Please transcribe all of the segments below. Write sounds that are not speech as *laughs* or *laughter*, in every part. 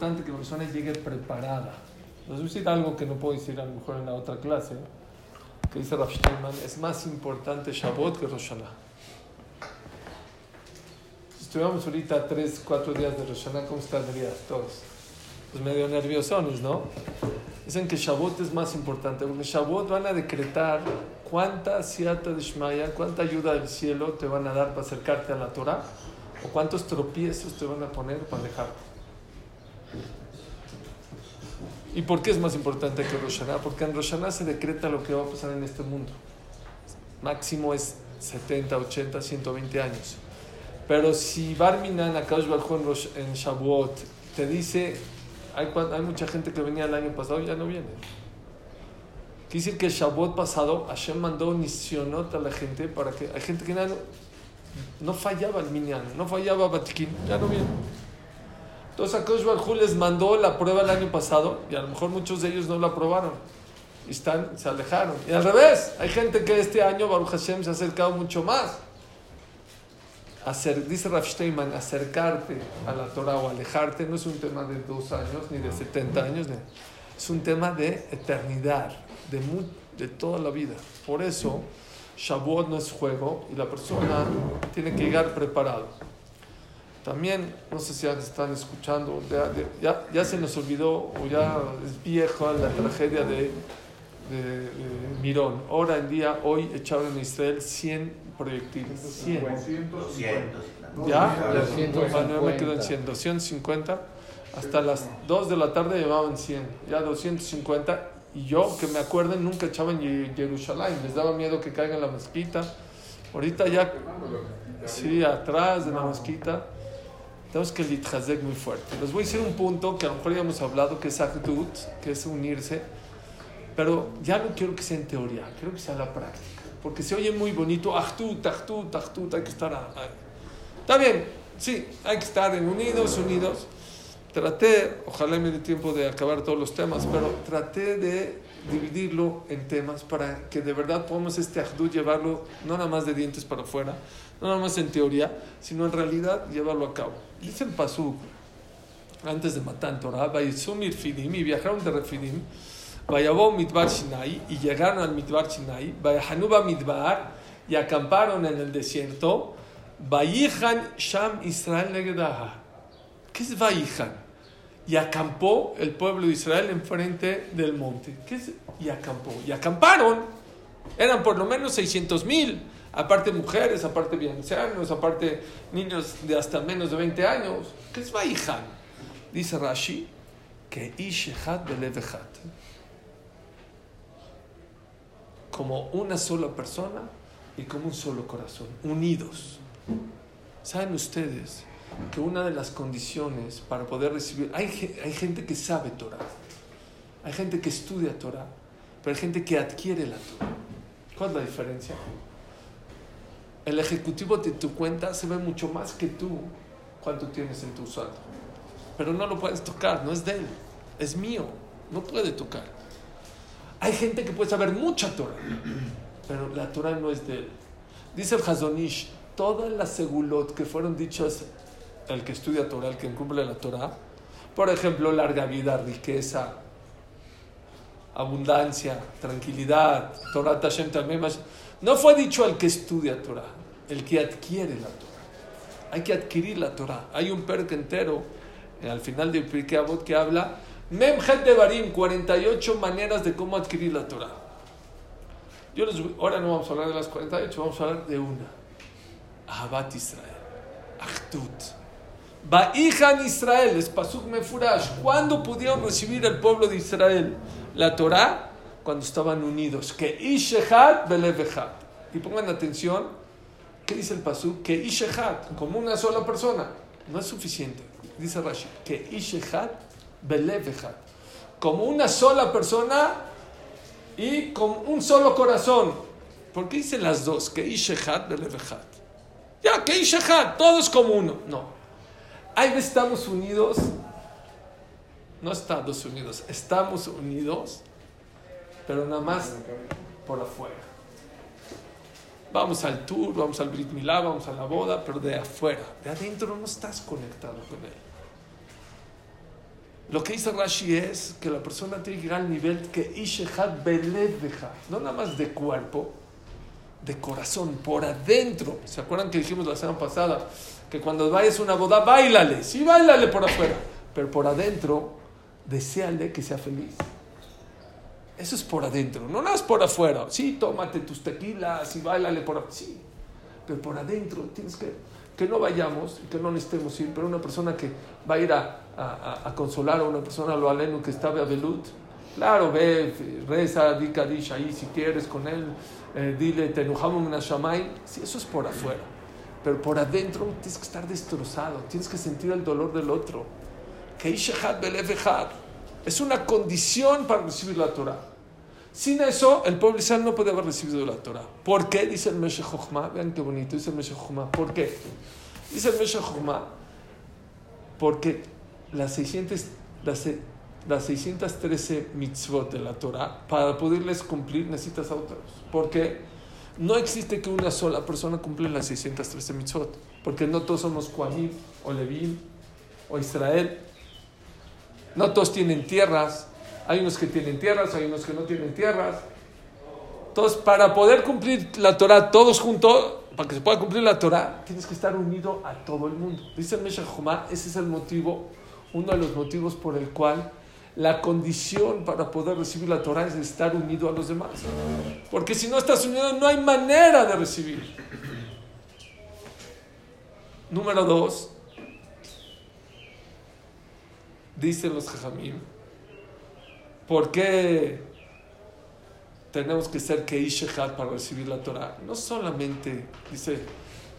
importante que la persona llegue preparada. Les voy a decir algo que no puedo decir a lo mejor en la otra clase, que dice Rav Steinman, es más importante Shabbat que Rosh Hashanah. Si estuviéramos ahorita 3, 4 días de Rosh Hashanah, ¿cómo estarías todos? Pues medio nerviosones, ¿no? Dicen que Shabbat es más importante, porque Shabbat van a decretar cuánta siata de Shmaya, cuánta ayuda del cielo te van a dar para acercarte a la Torah, o cuántos tropiezos te van a poner para dejarte. ¿Y por qué es más importante que Rosh Hashanah? Porque en Rosh se decreta lo que va a pasar en este mundo. Máximo es 70, 80, 120 años. Pero si Barminan, Akadosh Baruj en, Shavuot, te dice, hay, hay mucha gente que venía el año pasado y ya no viene. Quiere decir que el Shavuot pasado, Hashem mandó nisionot a la gente para que, hay gente que no, no fallaba el Minyan, no fallaba Batikin, ya no viene. Entonces Akadosh Baruj les mandó la prueba el año pasado y a lo mejor muchos de ellos no la aprobaron y están, se alejaron. Y al revés, hay gente que este año Baruch Hashem se ha acercado mucho más. Hacer, dice Rav Steinman, acercarte a la Torah o alejarte no es un tema de dos años ni de 70 años, es un tema de eternidad, de, de toda la vida. Por eso, Shavuot no es juego y la persona tiene que llegar preparado. También, no sé si ya están escuchando, ya, ya, ya se nos olvidó o ya es vieja la tragedia de, de, de, Mirón. Ahora en día, hoy echaron en Israel 100 proyectiles. 100. 200. ¿Ya? 250. Bueno, me quedo en 100. 250. Hasta las 2 de la tarde llevaban 100. Ya 250. Y yo, que me acuerden, nunca echaban en Jerusalén. Les daba miedo que caiga en la mezquita. Ahorita ya, sí, atrás de la mezquita. Tenemos que litjazek muy fuerte. Les voy a decir un punto que a lo mejor ya hemos hablado, que es Ahdut, que es unirse. Pero ya no quiero que sea en teoría, quiero que sea en la práctica. Porque se oye muy bonito, Ahdut, Ahdut, Ahdut, hay que estar ahí. Está bien, sí, hay que estar en unidos, unidos. Traté, ojalá me dé tiempo de acabar todos los temas, pero traté de dividirlo en temas para que de verdad podamos este Ahdut llevarlo no nada más de dientes para afuera, no nada más en teoría, sino en realidad llevarlo a cabo. Dice el Pasuk, antes de matar Torah, Fidim, y viajaron de Refidim, Vayabó Midbar Sinai, y llegaron al Midbar Sinai, Vayahanuba Midbar, y acamparon en el desierto, Vayihan Sham Israel Negedaha. ¿Qué es Vayihan? Y acampó el pueblo de Israel enfrente del monte. ¿Qué es? Y acampó. Y acamparon. Eran por lo menos 600 mil aparte mujeres, aparte ancianos, aparte niños de hasta menos de 20 años. ¿Qué es Vaihan? Dice Rashi que Ishechat Belevechat. Como una sola persona y como un solo corazón, unidos. ¿Saben ustedes que una de las condiciones para poder recibir... Hay, hay gente que sabe Torah, hay gente que estudia Torah, pero hay gente que adquiere la Torah. ¿Cuál es la diferencia? El ejecutivo de tu cuenta se ve mucho más que tú cuánto tienes en tu saldo. Pero no lo puedes tocar, no es de él, es mío, no puede tocar. Hay gente que puede saber mucha Torah, pero la Torah no es de él. Dice el Hazonish, todas las segulot que fueron dichas el que estudia Torah, el que cumple la Torah, por ejemplo, larga vida, riqueza, abundancia, tranquilidad, Torah Tashem también no fue dicho al que estudia Torah, el que adquiere la Torah. Hay que adquirir la Torah. Hay un perque entero eh, al final del Pirkei Avot que habla Memjet de Barim, 48 maneras de cómo adquirir la Torah. Yo les, ahora no vamos a hablar de las 48, vamos a hablar de una. Ahabat Israel. Achtut. Ba'ijan Israel, es Pasuk Mefurash. ¿Cuándo pudieron recibir el pueblo de Israel la Torah? Cuando estaban unidos. Que Ishechat Belevechat. Y pongan atención, ¿qué dice el Pasuk? Que Ishechat, como una sola persona. No es suficiente. Dice Rashi, que Ishechat Belevechat. Como una sola persona y con un solo corazón. ¿Por qué dice las dos? Que Ishechat Belevechat. Ya, que Ishechat, todos como uno. No. Ahí estamos unidos. No Estados Unidos, estamos unidos, pero nada más por afuera. Vamos al tour, vamos al Brit Milá, vamos a la boda, pero de afuera. De adentro no estás conectado con él. Lo que dice Rashi es que la persona tiene que llegar al nivel que Ishehad Beledveja, no nada más de cuerpo, de corazón, por adentro. ¿Se acuerdan que dijimos la semana pasada? Que cuando vayas a una boda, bailale, sí, bailale por afuera, pero por adentro, deseale que sea feliz. Eso es por adentro, no nada más por afuera. Sí, tómate tus tequilas y bailale por afuera. Sí, pero por adentro tienes que que no vayamos, que no necesitemos ir, pero una persona que va a ir a, a, a consolar a una persona, lo aleno que está a Belut, claro, ve, reza, di Kadish ahí si quieres con él, eh, dile, te enojamos en Shamay, sí, eso es por afuera, pero por adentro tienes que estar destrozado, tienes que sentir el dolor del otro. Que es una condición para recibir la Torah. Sin eso, el pueblo Israel no puede haber recibido la Torah. ¿Por qué? Dice el Meshech. Vean qué bonito, dice el Meshech. ¿Por qué? Dice el Meshech. Porque las, 600, las, las 613 mitzvot de la Torah, para poderles cumplir, necesitas a otros. ¿Por qué? No existe que una sola persona cumpla las 613 mitzvot. Porque no todos somos Kuanim, o Levim, o Israel. No todos tienen tierras hay unos que tienen tierras, hay unos que no tienen tierras. Entonces, para poder cumplir la Torah todos juntos, para que se pueda cumplir la Torah, tienes que estar unido a todo el mundo. Dice el Meshach ese es el motivo, uno de los motivos por el cual la condición para poder recibir la Torah es estar unido a los demás. Porque si no estás unido, no hay manera de recibir. Número dos, dicen los Jajamim, ¿Por qué tenemos que ser Keishehad para recibir la Torah? No solamente, dice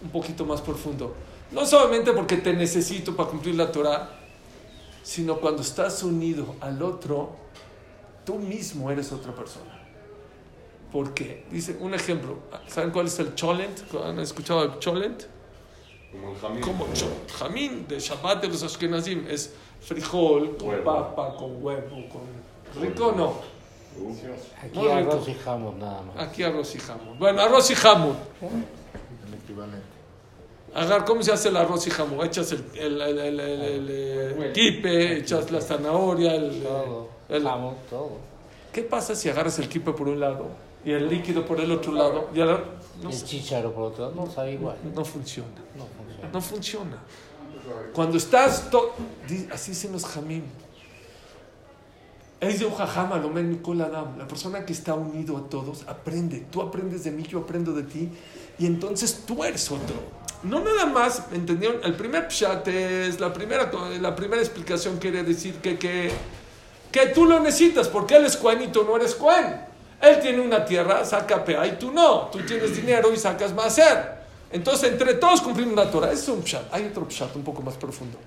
un poquito más profundo, no solamente porque te necesito para cumplir la Torah, sino cuando estás unido al otro, tú mismo eres otra persona. ¿Por qué? Dice un ejemplo. ¿Saben cuál es el cholent? ¿Han escuchado el cholent? Como el jamín. Como jamín de Shabbat de los Ashkenazim. Es frijol con papa, con huevo, con ¿Rico o no? Aquí arroz y jamón nada más. Aquí arroz y jamón. Bueno, arroz y jamón. El equivalente. Agar, ¿cómo se hace el arroz y jamón? Echas el, el, el, el, el kipe, echas la zanahoria, el, Todo. el- Jamón, todo. ¿Qué pasa si agarras el kipe por un lado y el líquido por el otro lado? Y ahora- no, el sé, chícharo por otro lado no sabe igual. no funciona. No funciona. No funciona. Cuando estás... Así dicen los jamín. Es. La persona que está unido a todos aprende. Tú aprendes de mí, yo aprendo de ti. Y entonces tú eres otro. No nada más, ¿entendieron? El primer pshat es, la primera, la primera explicación quiere decir que, que, que tú lo necesitas, porque él es Cohen y tú no eres Cohen. Él tiene una tierra, saca PA y tú no. Tú tienes dinero y sacas Maser. Entonces, entre todos cumplimos la Torah. Es un pshat. Hay otro pshat un poco más profundo.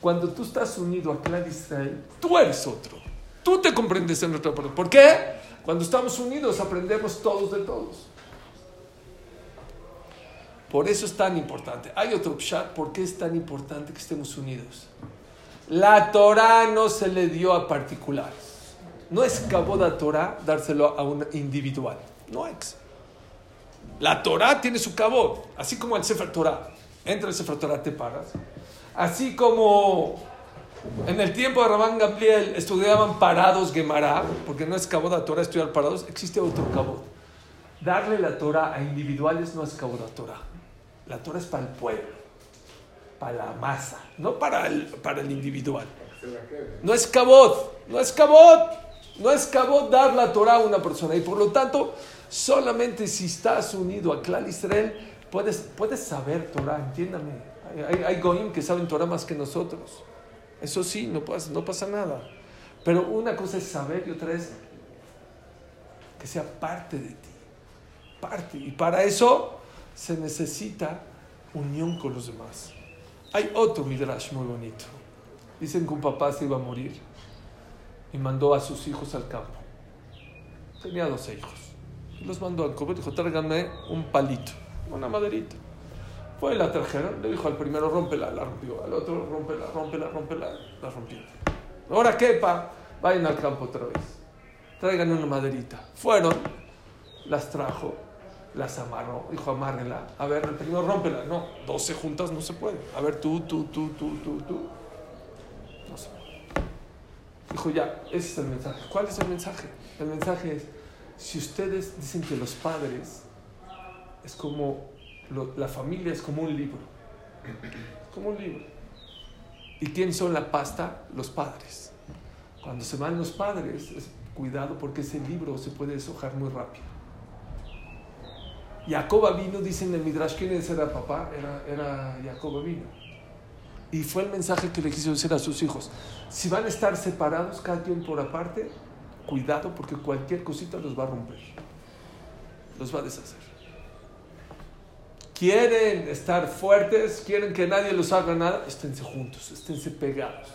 Cuando tú estás unido a Clan Israel, tú eres otro. Tú te comprendes en otra persona. ¿Por qué? Cuando estamos unidos aprendemos todos de todos. Por eso es tan importante. Hay otro pshat. ¿Por qué es tan importante que estemos unidos? La Torah no se le dio a particulares. No es caboda Torah dárselo a un individual. No es. La Torah tiene su cabot. Así como el Sefer Torah. Entra el Sefer Torah, te paras. Así como en el tiempo de Rabán Gamliel estudiaban parados Gemara, porque no es caboda Torah estudiar parados, existe otro cabot. Darle la Torah a individuales no es caboda Torah. La Torah es para el pueblo, para la masa, no para el, para el individual. No es cabot, no es cabot, no es cabot dar la Torah a una persona. Y por lo tanto, solamente si estás unido a Clan Israel, puedes, puedes saber Torah, entiéndame. Hay, hay, hay goyim que saben Torah más que nosotros. Eso sí, no pasa, nada. Pero una cosa es saber y otra es que sea parte de ti. Parte. Y para eso se necesita unión con los demás. Hay otro midrash muy bonito. Dicen que un papá se iba a morir y mandó a sus hijos al campo. Tenía dos hijos. Y los mandó al y dijo, tráiganme un palito, una maderita. Fue la trajeron, le dijo al primero, rómpela, la rompió. Al otro, rómpela, rómpela, rómpela, la rompió. Ahora qué, pa, vayan al campo otra vez. Traigan una maderita. Fueron, las trajo, las amarró. Dijo, amárrela. A ver, el primero, rómpela. No, 12 juntas no se puede. A ver, tú, tú, tú, tú, tú, tú. No se puede. dijo, ya, ese es el mensaje. ¿Cuál es el mensaje? El mensaje es, si ustedes dicen que los padres es como, la familia es como un libro, como un libro. ¿Y quién son la pasta? Los padres. Cuando se van los padres, es, cuidado porque ese libro se puede deshojar muy rápido. Jacob vino, dicen en el Midrash, ¿quién era papá? Era, era vino. Y fue el mensaje que le quiso decir a sus hijos. Si van a estar separados, cada quien por aparte, cuidado porque cualquier cosita los va a romper. Los va a deshacer. Quieren estar fuertes, quieren que nadie los haga nada, esténse juntos, esténse pegados.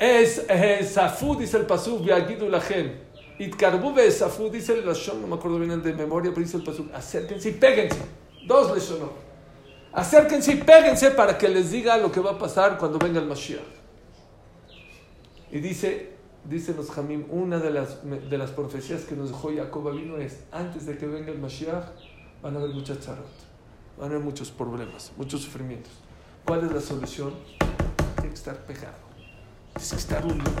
Es Safú, dice el Pasú, Viagidu Lahem. Itkarbu Safú, dice el Lashon, no me acuerdo bien de memoria, pero dice el Pasú, acérquense y péguense. Dos Lashonot. Acérquense y péguense para que les diga lo que va a pasar cuando venga el Mashiach. Y dice, dice los Jamim, una de las, de las profecías que nos dejó Jacob vino es, antes de que venga el Mashiach, van a haber muchas charot, van a haber muchos problemas, muchos sufrimientos. ¿Cuál es la solución? Tiene que estar pegado, tiene que estar unido.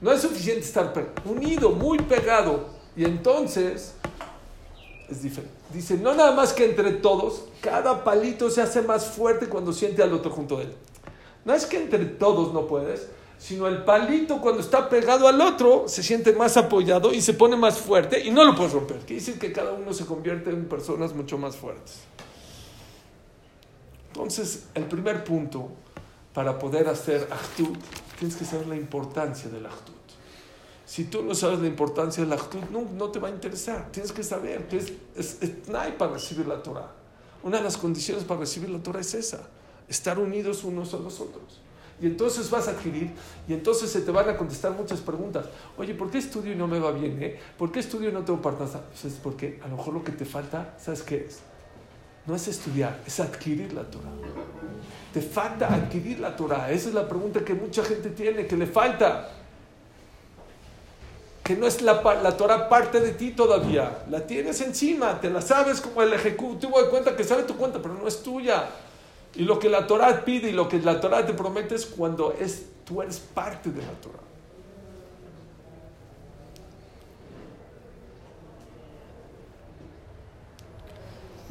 No es suficiente estar unido, muy pegado. Y entonces es diferente. Dice, no nada más que entre todos, cada palito se hace más fuerte cuando siente al otro junto a él. No es que entre todos no puedes, sino el palito cuando está pegado al otro se siente más apoyado y se pone más fuerte y no lo puedes romper. Quiere decir que cada uno se convierte en personas mucho más fuertes. Entonces, el primer punto para poder hacer actud, tienes que saber la importancia del actud. Si tú no sabes la importancia de la no, no te va a interesar. Tienes que saber que es, es, es para recibir la Torah. Una de las condiciones para recibir la Torah es esa, estar unidos unos a los otros. Y entonces vas a adquirir y entonces se te van a contestar muchas preguntas. Oye, ¿por qué estudio y no me va bien? Eh? ¿Por qué estudio y no tengo parnasa? Pues es porque a lo mejor lo que te falta, ¿sabes qué es? No es estudiar, es adquirir la Torah. Te falta adquirir la Torah. Esa es la pregunta que mucha gente tiene, que le falta. Que no es la, la Torah parte de ti todavía. La tienes encima, te la sabes como el ejecutivo de cuenta que sabe tu cuenta, pero no es tuya. Y lo que la Torah pide y lo que la Torah te promete es cuando es, tú eres parte de la Torah.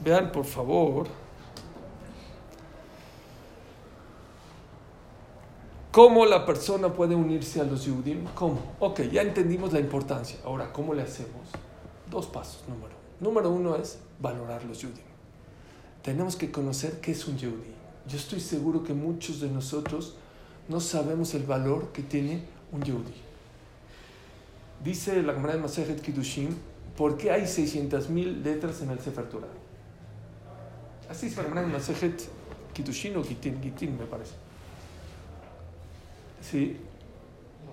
Vean, por favor, cómo la persona puede unirse a los Yudim. ¿Cómo? Ok, ya entendimos la importancia. Ahora, ¿cómo le hacemos? Dos pasos. Número uno. Número uno es valorar los Yudim. Tenemos que conocer qué es un Yehudi. Yo estoy seguro que muchos de nosotros no sabemos el valor que tiene un Yehudi. Dice la Gemara de Masejet Kiddushim, ¿por qué hay 600.000 letras en el Sefer Torah? Así es la Gemara de Masejet Kiddushim o Gitin, Gitin me parece. Sí.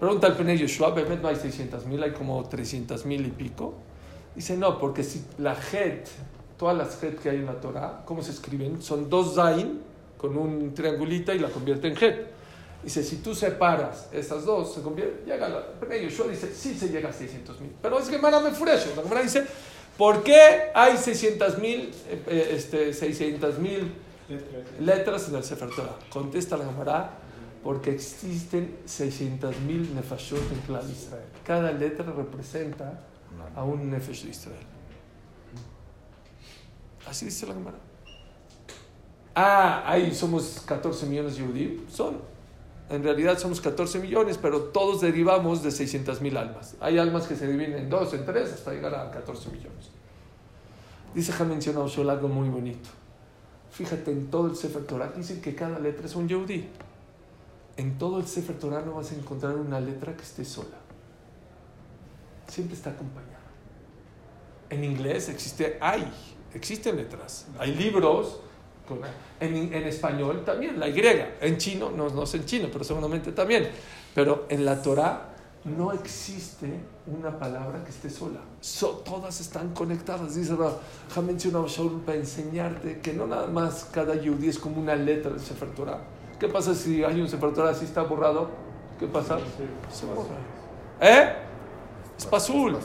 Pregunta al Pene Yoshua, no hay 600.000, hay como 300.000 y pico. Dice, no, porque si la Het, todas las Het que hay en la Torah, ¿cómo se escriben? Son dos Zain con un triangulita y la convierte en Het. Dice, si tú separas esas dos, se convierte, llega la, Yoshua dice, sí se llega a 600 mil. Pero es que Gemara me furesho. La Gemara dice, ¿por qué hay 600 mil, eh, este, 600 mil letras en el Sefer Torah? Contesta la Gemara, porque existen 600 mil nefashot en Clal Israel. Cada letra representa a un nefesh de Israel. Así dice la Gemara ah, ahí somos 14 millones de judíos. Son, en realidad somos 14 millones, pero todos derivamos de 600 mil almas. Hay almas que se dividen en dos, en tres, hasta llegar a 14 millones. Dice ha mencionado algo muy bonito. Fíjate, en todo el Sefer Torah dicen que cada letra es un yehudí. En todo el Sefer Torah no vas a encontrar una letra que esté sola. Siempre está acompañada. En inglés existe, hay, existen letras. Hay libros en, en, español también, la Y. En chino, no, no sé en chino, pero seguramente también. Pero en la Torah no existe una palabra que esté sola. todas están conectadas. Dice ha mencionado Shaul para enseñarte que no nada más cada yudí es como una letra del Sefer Torah. ¿Qué pasa si hay un Sefer Torah así está borrado? ¿Qué pasa? Se borra. ¿Eh? Es pasul.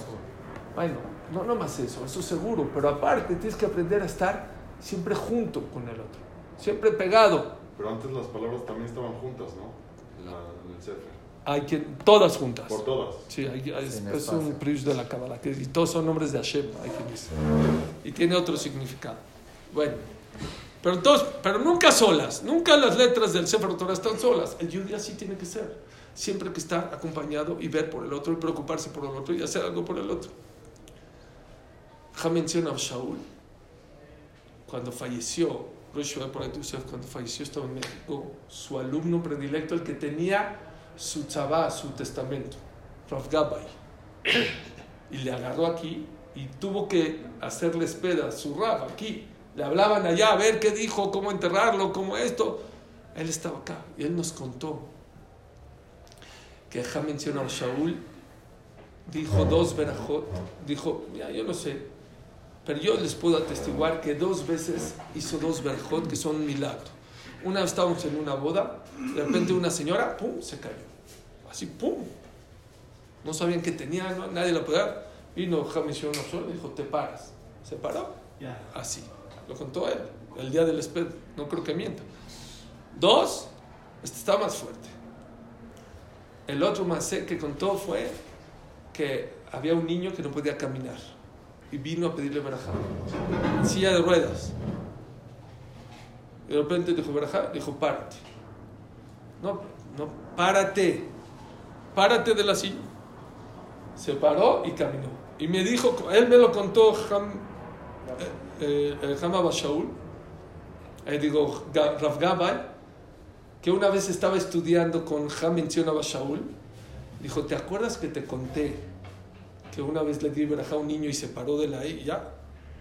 Bueno, no, no más eso, eso seguro. Pero aparte tienes que aprender a estar siempre junto con el otro, siempre pegado. Pero antes las palabras también estaban juntas, ¿no? La- el Sefer. Hay que, todas juntas. Por todas. Sí, hay- hay- es, un prius de la Kabbalah, que y todos son nombres de Hashem, hay quien dice. Y tiene otro significado. Bueno, pero, todos, pero nunca solas, nunca las letras del Sefer Torah están solas. El Yudí así tiene que ser. Siempre que estar acompañado y ver por el otro y preocuparse por el otro y hacer algo por el otro. Ja menciona a Shaul. Cuando falleció, cuando falleció estaba en México, su alumno predilecto, el que tenía su tzabá, su testamento, Rav Gabay, y le agarró aquí y tuvo que hacerle espera su Rav aquí. Le hablaban allá a ver qué dijo, cómo enterrarlo, cómo esto. Él estaba acá y él nos contó que Ja mencionó Shaul, dijo dos verajot, dijo, ya yo no sé, pero yo les puedo atestiguar que dos veces hizo dos verajot que son un milagro. Una vez estábamos en una boda, de repente una señora, pum, se cayó. Así, pum. No sabían qué tenía, no- nadie la podía. Vino Ja mencionó a Shaul y dijo, te paras. Se paró. Así. Lo contó él, el día del espejo. No creo que mienta. Dos, este está más fuerte. El otro más que contó fue que había un niño que no podía caminar y vino a pedirle verajá silla de ruedas. Y de repente dijo verajá, dijo párate. No, no, párate, párate de la silla. Se paró y caminó. Y me dijo, él me lo contó Ham, eh, eh, Ham Shaul, eh, digo, Rav Gabay, que una vez estaba estudiando con Ham mencionaba Shaul, dijo, ¿te acuerdas que te conté que una vez le di a un niño y se paró de la y ya?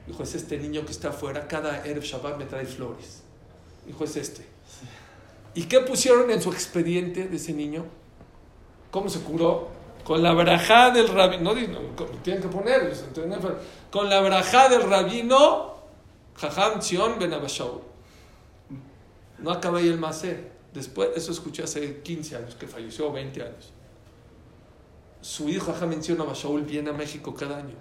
Dijo, es este niño que está afuera, cada Erev Shabbat me trae flores. Dijo, es este. ¿Y qué pusieron en su expediente de ese niño? ¿Cómo se curó? Con la verajá del rabino, no, tienen que ponerlo, ¿se entiende? Pero con la verajá del rabino, Jajam Zion Ben. No acabé el Masé. Después, eso escuché hace 15 años, que falleció, 20 años. Su hijo, Ajá menciona a Shaul, viene a México cada año.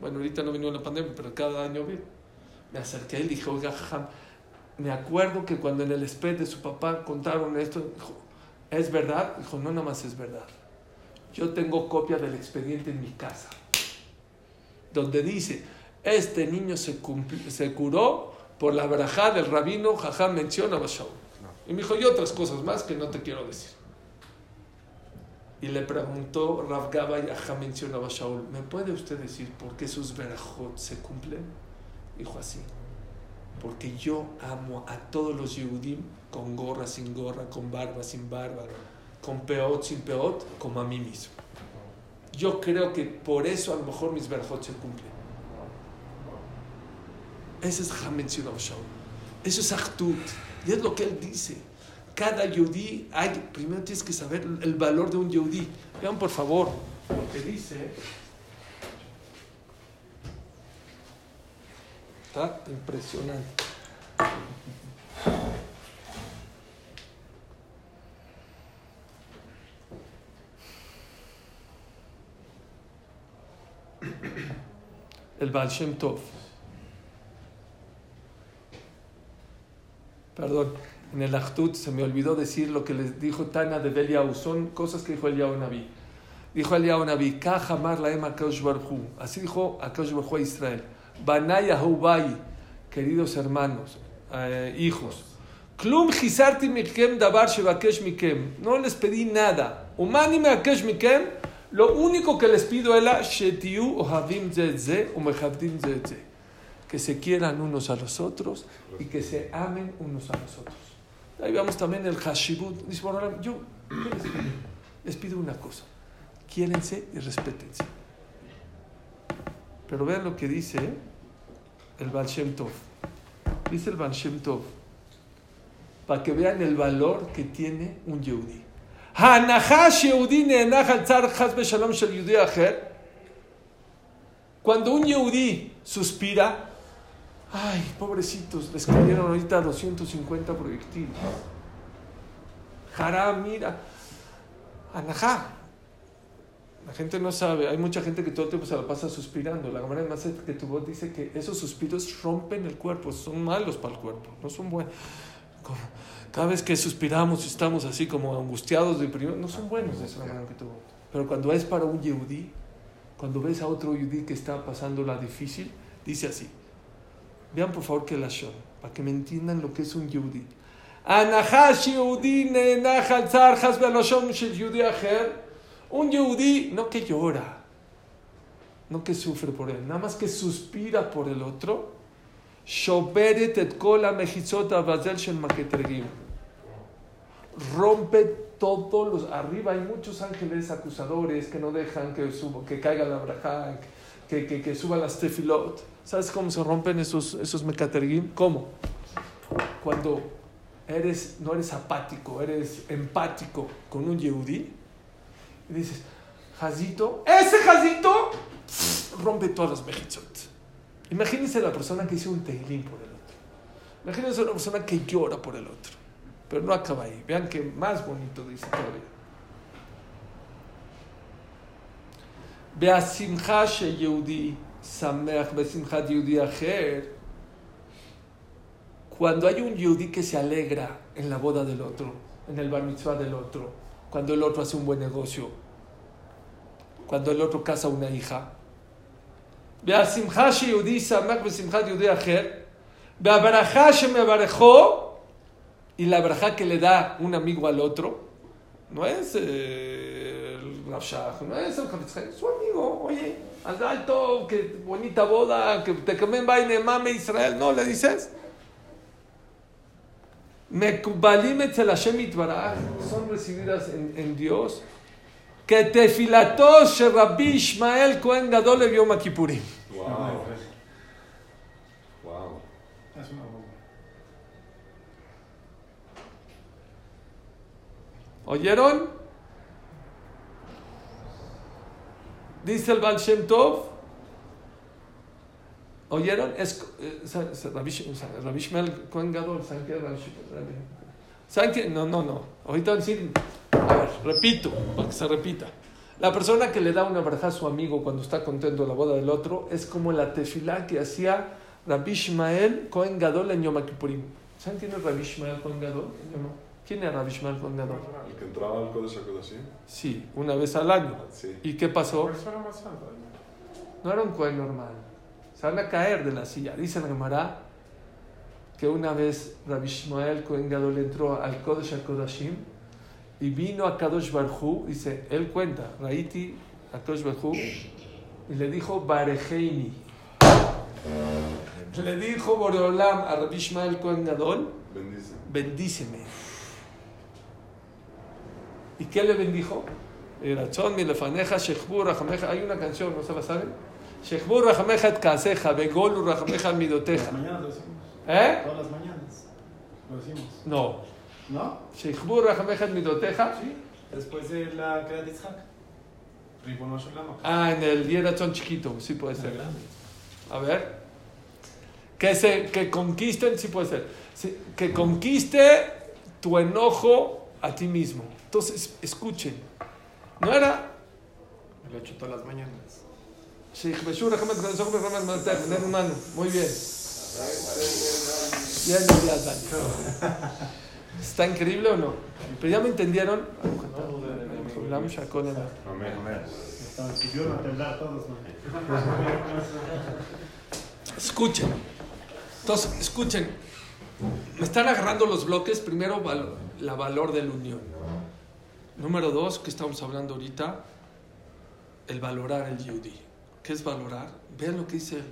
Bueno, ahorita no vino la pandemia, pero cada año viene. Me acerqué y le dije, oiga, Jajam, me acuerdo que cuando en el SPED de su papá contaron esto, dijo, ¿es verdad? Dijo, no, nada más es verdad. Yo tengo copia del expediente en mi casa, donde dice, este niño se, curó por la verajá del rabino Jajam menciona a Shaul. Y me dijo, y otras cosas más que no te quiero decir. Y le preguntó Rav Gabay a mencionaba Shaul, ¿me puede usted decir por qué sus verajot se cumplen? Dijo así, porque yo amo a todos los Yehudim con gorra, sin gorra, con barba, sin barba, con peot, sin peot, como a mí mismo. Yo creo que por eso a lo mejor mis verajot se cumplen. Ese es mencionaba Shaul. Eso es Achtut. Y es lo que él dice. Cada yudí, hay, primero tienes que saber el valor de un yudí. Vean por favor lo que dice. Está impresionante. El Baal Shem Tov. Perdón, en el Achtut se me olvidó decir lo que les dijo Tana de Beliau. Son cosas que dijo Eliyahu Naví. Dijo Eliyahu Naví, Kahamar laem Akadosh Baruj Hu". Así dijo Akadosh Baruj Hu a Israel. Banay Ahubai, queridos hermanos, eh, hijos. Klum hisarti mikem davar shevakesh mikem. No les pedí nada. Umani meakesh mikem. Lo único que les pido es la shetiu ohavim zedze umechavdim zedze que se quieran unos a los otros y que se amen unos a los otros. Ahí vemos también el hashibut. Dice, bueno, yo ¿qué les, les pido una cosa, quiérense y respétense. Pero vean lo que dice el Baal Tov. Dice el Baal Tov, para que vean el valor que tiene un Yehudi. Cuando un Yehudi suspira, ay, pobrecitos, les cayeron ahorita 250 proyectiles. Haram, mira, Anajá. La gente no sabe, hay mucha gente que todo el tiempo se la pasa suspirando. La Gemara más que tu voz dice que esos suspiros rompen el cuerpo, son malos para el cuerpo, no son buenos. cada vez que suspiramos y estamos así como angustiados, deprimidos, no son buenos de que tuvo. Pero cuando es para un yehudí, cuando ves a otro yehudí que está pasando la difícil, dice así. Vean por favor que la shon, para que me entiendan lo que es un yehudí. Un yehudí no que llora, no que sufre por él, nada más que suspira por el otro. Rompe todos los. Arriba hay muchos ángeles acusadores que no dejan que, suba, que caiga la braja, que, que, que suba las tefilot. ¿Sabes cómo se rompen esos, esos mecaterguim? ¿Cómo? Cuando eres, no eres apático, eres empático con un yehudí y dices, Jazito, ese Jazito rompe todas las mejitzot. Imagínense la persona que hizo un teilín por el otro. Imagínense una persona que llora por el otro. Pero no acaba ahí. Vean que más bonito dice todavía. Beasimcha Yehudi שמח בשמחת יהודי אחר cuando hay un yudí que se alegra en la boda del otro, en el bar mitzvah del otro, cuando el otro hace un buen negocio, cuando el otro casa una hija. y la braja que le da un amigo al otro, no es el Nafshach, no es el Hafitzhaim, su amigo, oye, Azal Tov, que bonita boda, que te comen vaina, mame Israel, no, le dices. Mekbalim son recibidas en, Dios. Que tefilató Rabbi Ishmael Cohen Gadol le vio Makipurim. Wow. Wow. ¿Oyeron? Dice el Baal Shem Tov, ¿Oyeron? Es, eh, Rabbi Shmuel Cohen Gadol, ¿saben qué. No, no, no. Ahorita van a decir, a ver, repito, para que se repita. La persona que le da una braja a su amigo cuando está contento de la boda del otro es como la tefilá que hacía Rabbi Shmael Cohen Gadol en Yom Kippurim. ¿Saben quién es Rabbi Shmael Cohen Gadol? ¿Quién es Rabbi Shmael Cohen Gadol? El que entraba al Kodesh HaKodashim. Sí, una vez al año. Sí. ¿Y qué pasó? Era. No era un Cohen normal. Se van a caer de la silla. Dice la Gemara que una vez Rabbi Shmael Cohen Gadol entró al Kodesh HaKodashim y vino a Kadosh Barhu, dice, él cuenta, Raiti a Kadosh Barhu, y le dijo, Barejeini. Le dijo Boreolam a Rabbi Shmael Cohen Gadol, Bendice. bendíceme. ¿Y qué le bendijo? Hay una canción, ¿no se la saben? Shechbu, rajameja, et kaseja, begolu, rajameja, midoteja. Las mañanas lo decimos. ¿Eh? Todas las mañanas lo decimos. No. ¿No? Shechbu, rajameja, et midoteja. Sí. Después de la queda de. Ah, en el Yerachon chiquito, sí puede ser. A ver. Que, se, que conquisten, sí puede ser. Que conquiste tu enojo a ti mismo. Entonces, escuchen. No era. Me lo he hecho todas las mañanas. Humano. Muy bien. Ya. ¿Está increíble o no? Pero ya me entendieron. Escuchen. Entonces, escuchen. Me están agarrando los bloques. Primero, la valor de la unión. Número dos, que estamos hablando ahorita, el valorar el yudí. ¿Qué es valorar? Vean lo que dice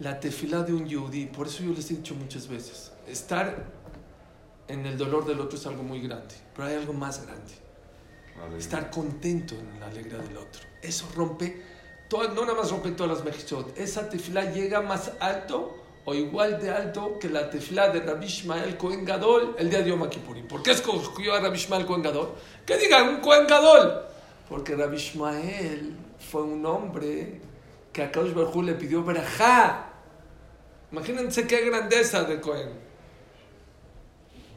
la tefilá de un yudí. Por eso yo les he dicho muchas veces, estar en el dolor del otro es algo muy grande, pero hay algo más grande. Estar contento en la alegría del otro. Eso rompe, todas- no nada más rompe todas las mejizot. Esa tefilá llega más alto o igual de alto que la tefilá de Rabbi Ishmael Cohen Gadol el día de Yom Kippurim. ¿Por qué escogió a Rabbi Ishmael Cohen Gadol? Que diga un Cohen Gadol. Porque Rabbi Ishmael fue un hombre que a Kadosh Baruj Hu le pidió verajá. Imagínense qué grandeza de Cohen.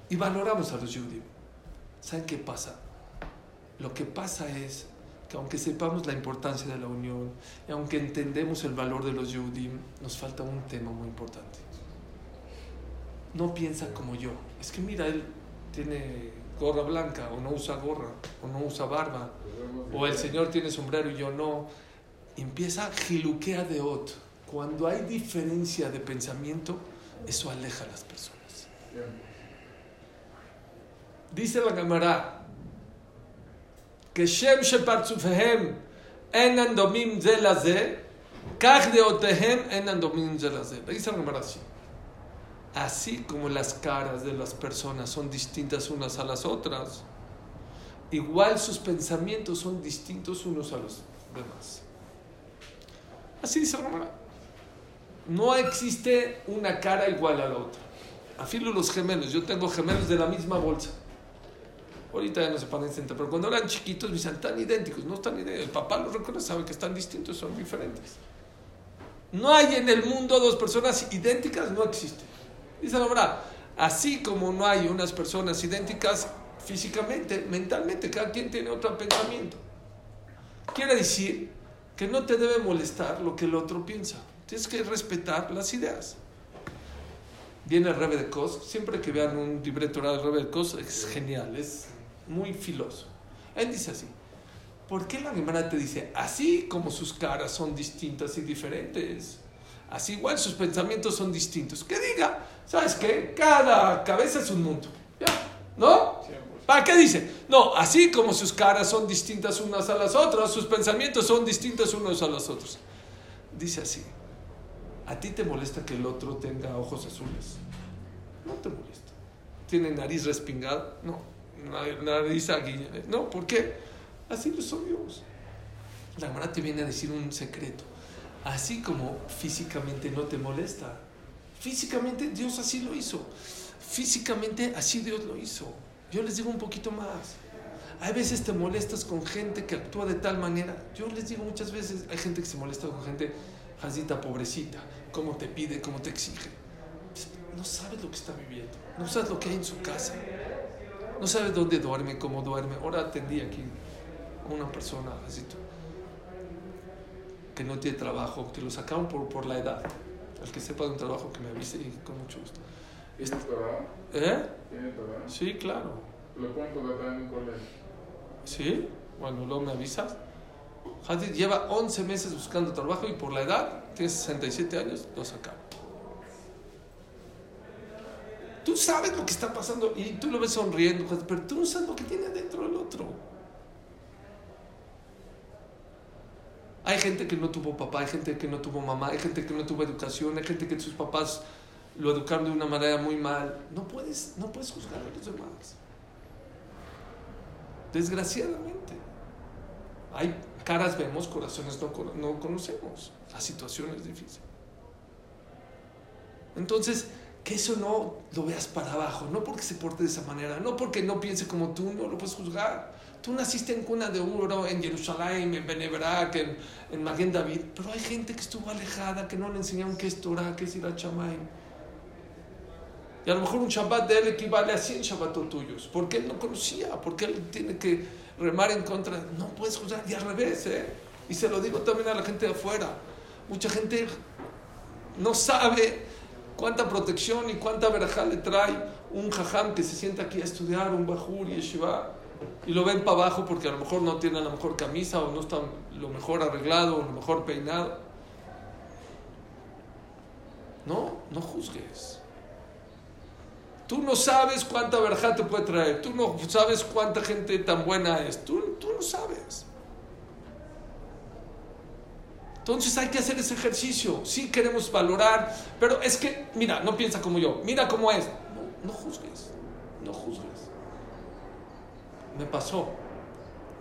Y valoramos a los judíos. ¿Saben qué pasa? Lo que pasa es que aunque sepamos la importancia de la unión y aunque entendemos el valor de los Yehudim, nos falta un tema muy importante. no piensa como yo. Es que mira, él tiene gorra blanca, o no usa gorra, o no usa barba, o el Señor tiene sombrero y yo no. Empieza giluquea de ot. Cuando hay diferencia de pensamiento, eso aleja a las personas. Dice la cámara que Shem Shepartzufehem enan domim zelaze, kach deotehem enan domim zelaze. Dice la cámara así. Así como las caras de las personas son distintas unas a las otras, igual sus pensamientos son distintos unos a los demás. Así dice la cámara. No existe una cara igual a la otra. Afilo los gemelos. Yo tengo gemelos de la misma bolsa. Ahorita ya no se parecen, pero cuando eran chiquitos me dicen tan idénticos. No están idénticos. El papá los reconoce, sabe que están distintos, son diferentes. No hay en el mundo dos personas idénticas, no existe. Dice la verdad. Así como no hay unas personas idénticas físicamente, mentalmente, cada quien tiene otro pensamiento. Quiere decir que no te debe molestar lo que el otro piensa. Tienes que respetar las ideas. Viene el Rebe de Kos, siempre que vean un libreto del Rebe de Kos, es genial, es muy filoso. Él dice así, ¿por qué la Gemara te dice, así como sus caras son distintas y diferentes, así igual sus pensamientos son distintos? Que diga, ¿sabes qué? Cada cabeza es un mundo, ¿ya? ¿No? ¿Para qué dice? No, así como sus caras son distintas unas a las otras, sus pensamientos son distintos unos a los otros. Dice así, ¿A ti te molesta que el otro tenga ojos azules? No te molesta. ¿Tiene nariz respingada? No. Nariz aguilla. No, ¿por qué? Así lo son Dios. La hermana te viene a decir un secreto. Así como físicamente no te molesta. Físicamente Dios así lo hizo. Físicamente así Dios lo hizo. Yo les digo un poquito más. Hay veces te molestas con gente que actúa de tal manera. Yo les digo muchas veces, hay gente que se molesta con gente, jazita, pobrecita cómo te pide, cómo te exige. No sabes lo que está viviendo, no sabes lo que hay en su casa, no sabes dónde duerme, cómo duerme. Ahora atendí aquí a una persona así, que no tiene trabajo, que lo sacaron por, por la edad. El que sepa de un trabajo que me avise y con mucho gusto. ¿Tiene trabajo? ¿Eh? ¿Tiene trabajo? Sí, claro. ¿Lo pueden contratar en un colegio? ¿Sí? Bueno, luego me avisas. Hadid lleva 11 meses buscando trabajo y por la edad, tiene 67 años, lo sacaron. Tú sabes lo que está pasando y tú lo ves sonriendo, pero tú no sabes lo que tiene dentro del otro. Hay gente que no tuvo papá, hay gente que no tuvo mamá, hay gente que no tuvo educación, hay gente que sus papás lo educaron de una manera muy mal. No puedes, no puedes juzgar a los demás. Desgraciadamente. Hay caras vemos, corazones no, no conocemos. La situación es difícil. Entonces, que eso no lo veas para abajo, no porque se porte de esa manera, no porque no piense como tú, no lo puedes juzgar. Tú naciste en cuna de oro, en Jerusalén, en Benebrak, en, en Maguen David, pero hay gente que estuvo alejada, que no le enseñaron qué es Torah, qué es ir a Chamaim. Y a lo mejor un Shabbat de él equivale a 100 Shabbatot tuyos, porque él no conocía, porque él tiene que remar en contra. No puedes juzgar, y al revés, ¿eh? Y se lo digo también a la gente de afuera. Mucha gente no sabe cuánta protección y cuánta verajá le trae un jajam que se sienta aquí a estudiar, un bajur yeshiva, y lo ven para abajo porque a lo mejor no tiene la mejor camisa o no está lo mejor arreglado o lo mejor peinado. No, no juzgues. Tú no sabes cuánta verja te puede traer. Tú no sabes cuánta gente tan buena es. Tú, tú no sabes. Entonces hay que hacer ese ejercicio. Sí queremos valorar, pero es que, mira, no piensa como yo. Mira cómo es. No, no juzgues. No juzgues. Me pasó.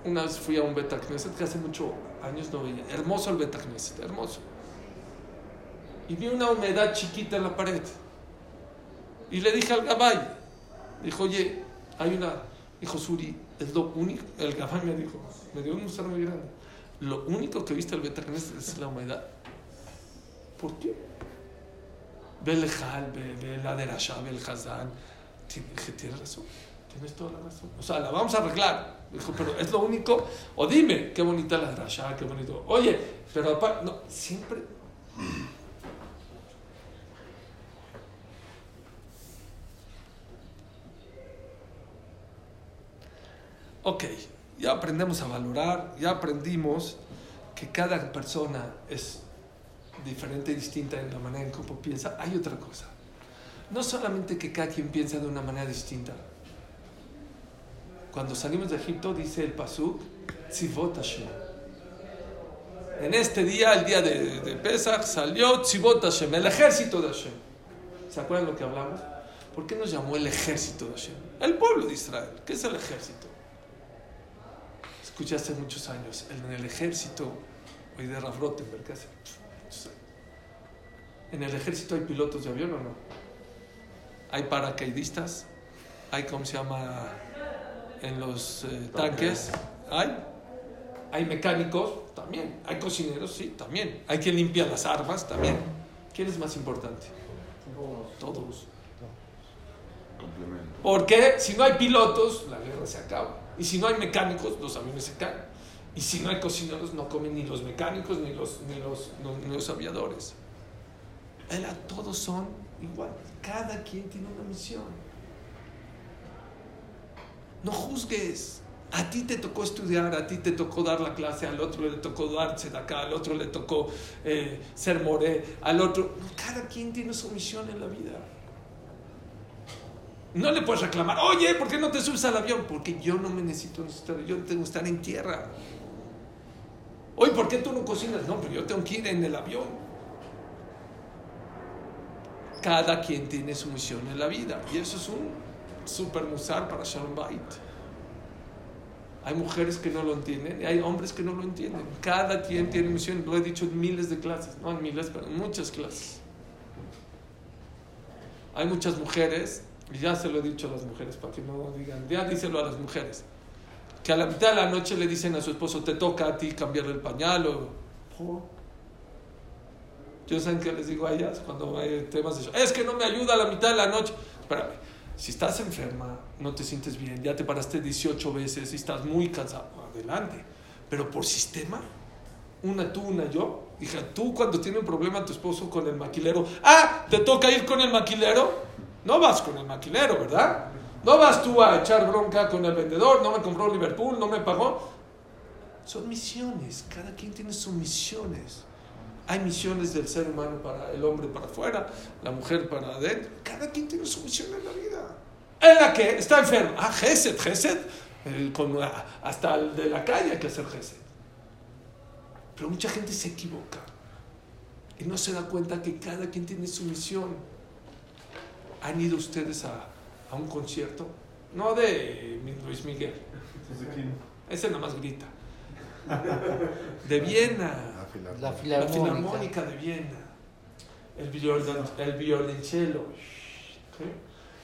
Una vez fui a un Beta Knesset que hace muchos años no veía. Hermoso el Beta Knesset, hermoso. Y vi una humedad chiquita en la pared. Y le dije al Gabay, dijo, oye, hay una, dijo Suri, es lo único, el Gabay me dijo, me dio un museo muy grande, lo único que viste al Betagnes es la humedad. ¿Por qué? Ve el Jal, ve, la Derasha, ve el Hazán. Dije, tienes razón, Tienes toda la razón. O sea, la vamos a arreglar. Dijo, pero es lo único. O dime, qué bonita la rasha, qué bonito. Oye, pero aparte, no, siempre. Ok, ya aprendemos a valorar, ya aprendimos que cada persona es diferente y distinta en la manera en cómo piensa. Hay otra cosa. No solamente que cada quien piensa de una manera distinta, cuando salimos de Egipto, dice el Pasuk, Tzivot Hashem. En este día, el día de, de Pesach, salió Tzivot Hashem, el ejército de Hashem. ¿Se acuerdan lo que hablamos? ¿Por qué nos llamó el ejército de Hashem? El pueblo de Israel. ¿Qué es el ejército? Escuché hace muchos años, en el ejército, hoy de Rav Rottenberg, ¿qué hace? ¿En el ejército hay pilotos de avión o no? ¿Hay paracaidistas? ¿Hay, cómo se llama, en los eh, tanques? ¿Hay? ¿Hay mecánicos? También. ¿Hay cocineros? Sí, también. ¿Hay quien limpia las armas? También. ¿Quién es más importante? Todos. Porque si no hay pilotos, la guerra se acaba. Y si no hay mecánicos, los aviones se caen. Y si no hay cocineros, no comen ni los mecánicos ni los, ni los, no- ni los aviadores. Todos son igual. Cada quien tiene una misión. No juzgues. A ti te tocó estudiar, a ti te tocó dar la clase, al otro le tocó darse de acá, al otro le tocó eh, ser moré, al otro. Cada quien tiene su misión en la vida. No le puedes reclamar, oye, ¿por qué no te subes al avión? Porque yo no me necesito yo tengo que estar en tierra. Oye, ¿por qué tú no cocinas? No, pero yo tengo que ir en el avión. Cada quien tiene su misión en la vida. Y eso es un super musar para Shalom Bait. Hay mujeres que no lo entienden y hay hombres que no lo entienden. Cada quien tiene misión. Lo he dicho en miles de clases. No en miles, pero en muchas clases. Hay muchas mujeres, y ya se lo he dicho a las mujeres para que no digan, ya díselo a las mujeres, que a la mitad de la noche le dicen a su esposo, te toca a ti cambiarle el pañal o... ¿Por? Yo saben que les digo a ellas cuando hay temas de eso, es que no me ayuda a la mitad de la noche. Espérame, si estás enferma, no te sientes bien, ya te paraste 18 veces y estás muy cansado, adelante. Pero por sistema, una tú, una yo. Dije, tú cuando tiene un problema tu esposo con el maquilero, ah, te toca ir con el maquilero. No vas con el maquilero, ¿verdad? No vas tú a echar bronca con el vendedor, no me compró Liverpool, no me pagó. Son misiones, cada quien tiene sus misiones. Hay misiones del ser humano para el hombre para afuera, la mujer para adentro. Cada quien tiene su misión en la vida. En la que está enfermo. Ah, Gesed, Gesed. con- ah, hasta el de la calle hay que hacer Gesed. Pero mucha gente se equivoca y no se da cuenta que cada quien tiene su misión. ¿Han ido ustedes a, a un concierto? No de Luis Miguel, ese nada más grita. De Viena, La la filarmónica. Filarmónica de Viena, el, violon, el violonchelo. ¿sí?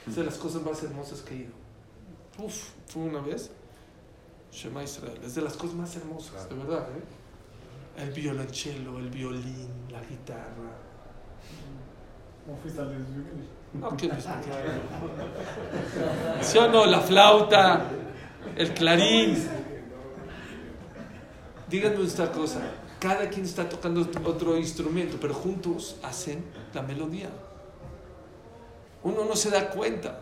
Es de las cosas más hermosas que he ido. Uf, fue una vez. Shema Israel, es de las cosas más hermosas, de verdad. ¿eh? El violonchelo, el violín, la guitarra. ¿Cómo fuiste Miguel? No. ¿Sí o no? La flauta, el clarín. Díganme esta cosa. Cada quien está tocando otro instrumento, pero juntos hacen la melodía. Uno no se da cuenta.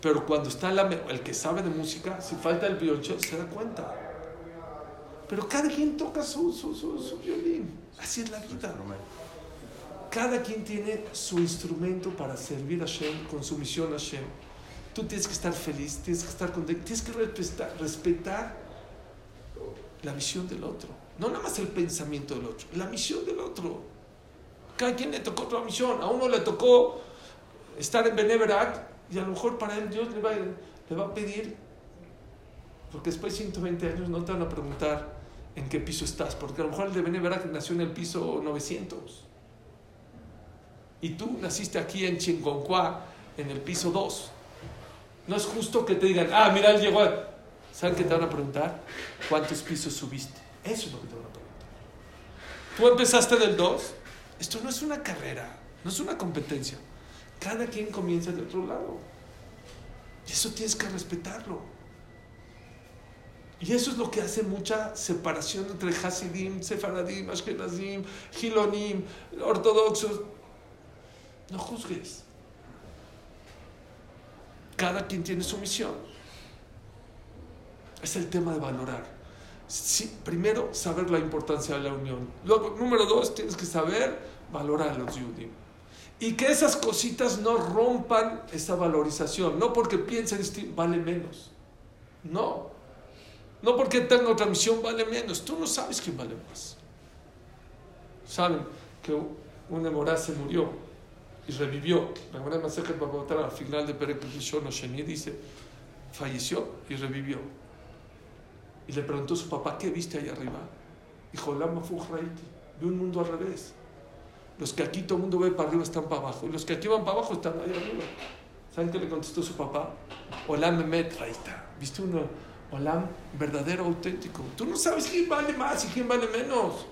Pero cuando está la el que sabe de música, si falta el violonchelo, se da cuenta. Pero cada quien toca su, su, su, su violín. Así es la vida. Cada quien tiene su instrumento para servir a Hashem, con su misión a Hashem. Tú tienes que estar feliz, tienes que estar contento, tienes que respetar, respetar la misión del otro. No nada más el pensamiento del otro, la misión del otro. Cada quien le tocó otra misión. A uno le tocó estar en Beneverat y a lo mejor para él Dios le va, a pedir, porque después de 120 años no te van a preguntar en qué piso estás, porque a lo mejor el de Beneverat nació en el piso 900 y tú naciste aquí en Chinconcuá, en el piso 2. No es justo que te digan, ah, mira, él llegó. a-". ¿Saben qué te van a preguntar? ¿Cuántos pisos subiste? Eso es lo que te van a preguntar. Tú empezaste del 2. Esto no es una carrera, no es una competencia. Cada quien comienza de otro lado. Y eso tienes que respetarlo. Y eso es lo que hace mucha separación entre Hasidim, Sefaradim, Ashkenazim, Hilonim, ortodoxos. No juzgues. Cada quien tiene su misión. Es el tema de valorar. Sí, primero, saber la importancia de la unión. Luego, número dos, tienes que saber valorar a los judíos. Y que esas cositas no rompan esa valorización. No porque piensen vale menos. No. No porque tenga otra misión vale menos. Tú no sabes quién vale más. Saben que un Emorá se murió y revivió. La Gemara Masejet votar al final de Perek Sheni dice, falleció y revivió. Y le preguntó a su papá, ¿qué viste ahí arriba? Dijo, Lama Fuhraiti, vi un mundo al revés. Los que aquí todo el mundo ve para arriba están para abajo. Y los que aquí van para abajo están ahí arriba. ¿Saben qué le contestó su papá? Olam Memet, ahí está. ¿Viste un Olam verdadero, auténtico? Tú no sabes quién vale más y quién vale menos.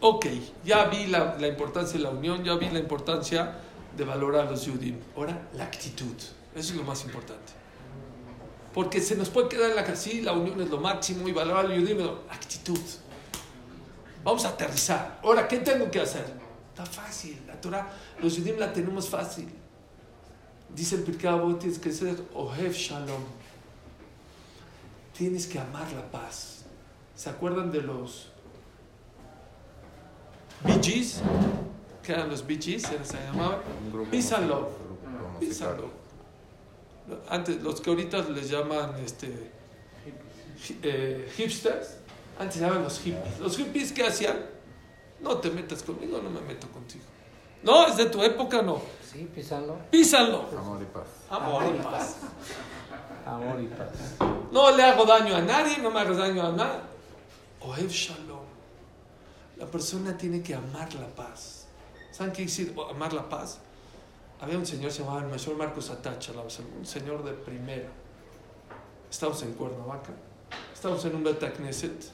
Ok, ya vi la, la, importancia de la unión, ya vi la importancia de valorar a los judíos. Ahora, la actitud. Eso es lo más importante. Porque se nos puede quedar en la casilla, la unión es lo máximo y valorar los judíos, actitud. Vamos a aterrizar. Ahora, ¿qué tengo que hacer? Está fácil. La Torah, los judíos la tenemos fácil. Dice el Pirkei tienes que ser Ohev Shalom. Tienes que amar la paz. ¿Se acuerdan de los Bee Gees, que eran los Bee Gees, se llamaban Peace and Love. Peace and Love. Antes, los que ahorita les llaman este, eh, hipsters, antes se llamaban los hippies. Los hippies, ¿qué hacían? No te metas conmigo, no me meto contigo. No, es de tu época, no. Sí, písalo. Písalo. Amor y paz. Amor y paz. Amor y paz. No le hago daño a nadie, no me hagas daño a nada. Oev Shalom. La persona tiene que amar la paz. ¿Saben qué decir amar la paz? Había un señor, se llamaba el mayor Marcos Atacha, un señor de primera. Estamos en Cuernavaca, estamos en un Beta Knesset,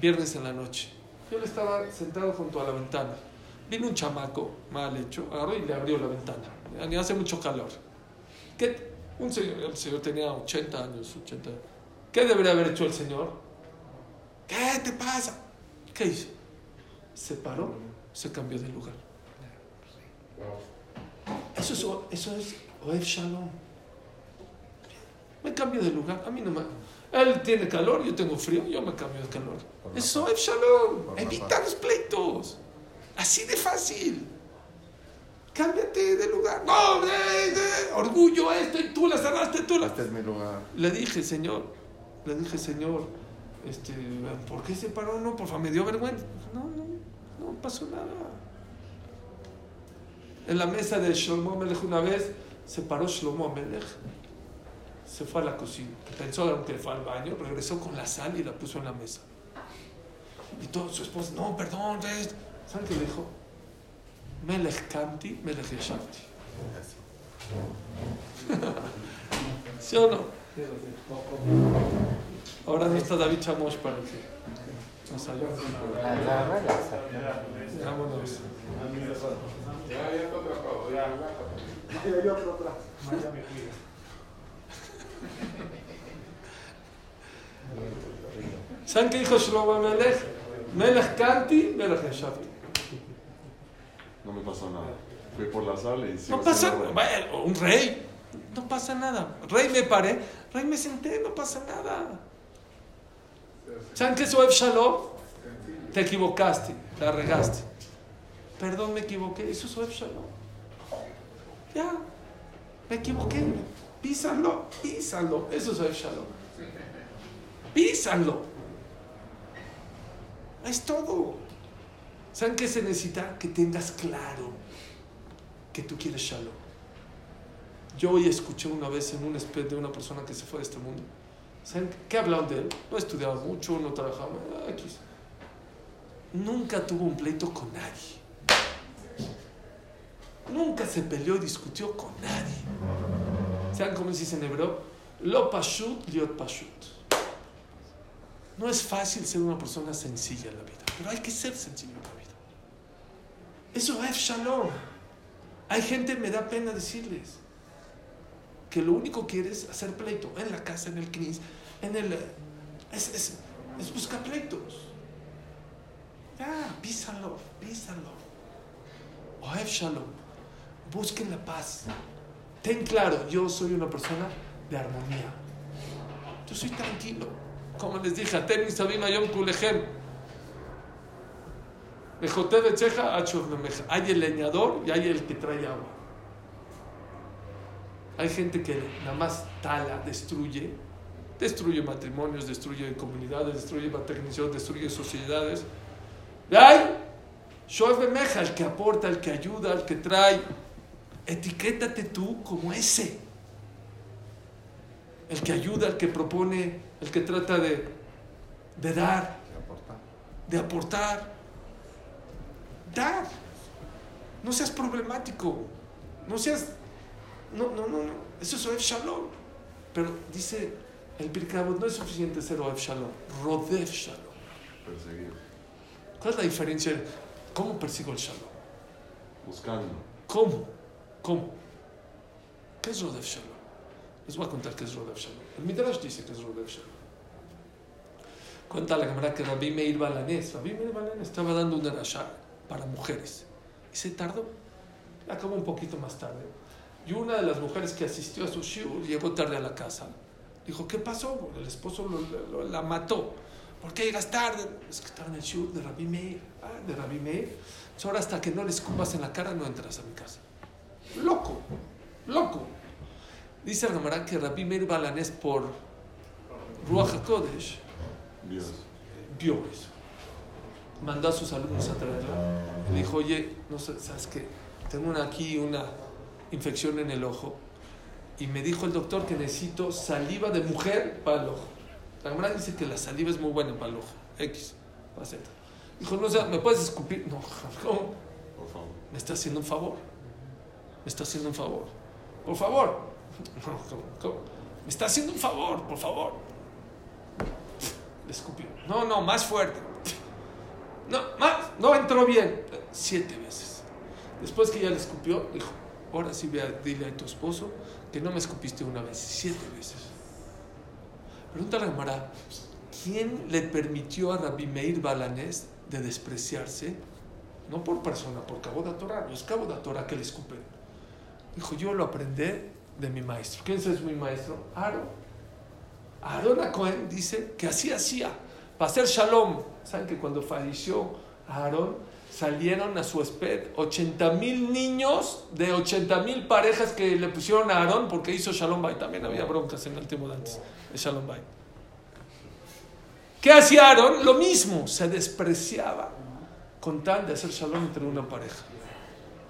viernes en la noche. Yo le estaba sentado junto a la ventana. Vino un chamaco mal hecho, agarró y le abrió la ventana. Hace mucho calor. ¿Qué? Un señor, el señor tenía 80 años, 80. ¿Qué debería haber hecho el señor? ¿Qué te pasa? ¿Qué hizo? se paró, se cambió de lugar. Eso es, eso es Oev Shalom. Me cambio de lugar. A mí no me. Él tiene calor, yo tengo frío, yo me cambio de calor. Eso es Oev Shalom. Evita los pleitos. Así de fácil. Cámbiate de lugar. No, orgullo esto y tú la cerraste, tú la. Este es mi lugar. Le dije, Señor, le dije, Señor, este, ¿por qué se paró? No, por favor, me dio vergüenza. No, no, no pasó nada. En la mesa de Shlomo Melech una vez se paró Shlomo Melech, se fue a la cocina. Pensó que fue al baño, regresó con la sal y la puso en la mesa. Y todo su esposa, no, perdón, ¿saben qué le dijo? Melech Kanti, Melech Yeshavti. *laughs* ¿Sí o no? Ahora no está David Chamosh para que nos ayude. Vámonos. ¿Saben qué dijo Shlomo Melech? Melech Kanti, Melech. No me pasó nada. Fui por la sala y No pasa nada. Un rey. No pasa nada. Rey me paré, rey me senté, no pasa nada. ¿Saben qué es Shalom? Te equivocaste, la regaste. Perdón, me equivoqué. Eso es Oev Shalom. Ya, me equivoqué. Písalo, písalo. Eso es Oev Shalom. Písalo. Es todo. ¿Saben qué se necesita? Que tengas claro que tú quieres Shalom. Yo hoy escuché una vez en un espejo de una persona que se fue de este mundo. ¿Saben qué hablaban de él? No estudiaba mucho, no trabajaba. Nunca tuvo un pleito con nadie. Nunca se peleó y discutió con nadie. ¿Saben cómo se dice en hebreo? Lo pashut, liot pashut. No es fácil ser una persona sencilla en la vida, pero hay que ser sencillo en la vida. Eso es shalom. Hay gente, me da pena decirles, que lo único que quiere es hacer pleito en la casa, en el CNIS, en el... Es, buscar pleitos. Ya, písalo, písalo. Oev Shalom. Busquen la paz. ten claro, yo soy una persona de armonía. Yo soy tranquilo. Como les dije, Aten Kulechem. Mejote Becheja, Achov Memeja. Hay el leñador y hay el que trae agua. Hay gente que nada más tala, destruye, destruye matrimonios, destruye comunidades, destruye matrimonio, destruye sociedades. Y hay el que aporta, el que ayuda, el que trae. Etiquétate tú como ese. El que ayuda, el que propone, el que trata de, de dar, de aportar. Dar. No seas problemático. No seas. No, no, no, no. Eso es Oev Shalom. Pero dice el Birkabot, no es suficiente ser Oev Shalom. Rodev Shalom. Perseguir. ¿Cuál es la diferencia? ¿Cómo persigo el Shalom? Buscando. ¿Cómo? ¿Cómo? ¿Qué es Rodev Shalom? Les voy a contar qué es Rodev Shalom. El Midrash dice que es Rodev Shalom. Cuenta la cámara que Rabbi Meir Balanés, Rabbi Meir Balanés estaba dando una rasha para mujeres y se tardó. Acabó un poquito más tarde. Y una de las mujeres que asistió a su shiur llegó tarde a la casa. Dijo, ¿qué pasó? El esposo lo- lo- la mató. ¿Por qué llegas tarde? Es que estaba en el shiur de Rabbi Meir. Ah, de Rabbi Meir. Entonces, ahora hasta que no le escupas en la cara no entras a mi casa. Loco, loco. Dice el Gamarán que Rabbi Meir Balanés por Ruach HaKodesh vio eso. Mandó a sus alumnos a traerla. Le dijo, oye, no sé, ¿sabes qué? Tengo una, aquí una infección en el ojo. Y me dijo el doctor que necesito saliva de mujer para el ojo. La verdad dice que la saliva es muy buena para el ojo. X, para Z. Dijo, no sé, ¿me puedes escupir? No, *laughs* ¿cómo? Por favor. Me está haciendo un favor. Me está haciendo un favor. Por favor. *laughs* Me está haciendo un favor, por favor. Le escupió. No, no, más fuerte. No, más. No entró bien. Siete veces. Después que ya le escupió, dijo, ahora sí ve a, dile a tu esposo que no me escupiste una vez, siete veces. Pregunta a la Gemara, ¿quién le permitió a Rabbi Meir Balanés de despreciarse? No por persona, por cabo de Torah. No es cabo de Torah que le escupen. Dijo, yo lo aprendí de mi maestro. ¿Quién es mi maestro? Aarón. Aarón a Cohen dice que así hacía. Para hacer shalom. ¿Saben que cuando falleció Aarón salieron a su esped 80 mil niños de 80 mil parejas que le pusieron a Aarón porque hizo shalom bay? También había broncas en el tiempo de antes de shalom bay. ¿Qué hacía Aarón? Lo mismo, se despreciaba con tal de hacer shalom entre una pareja.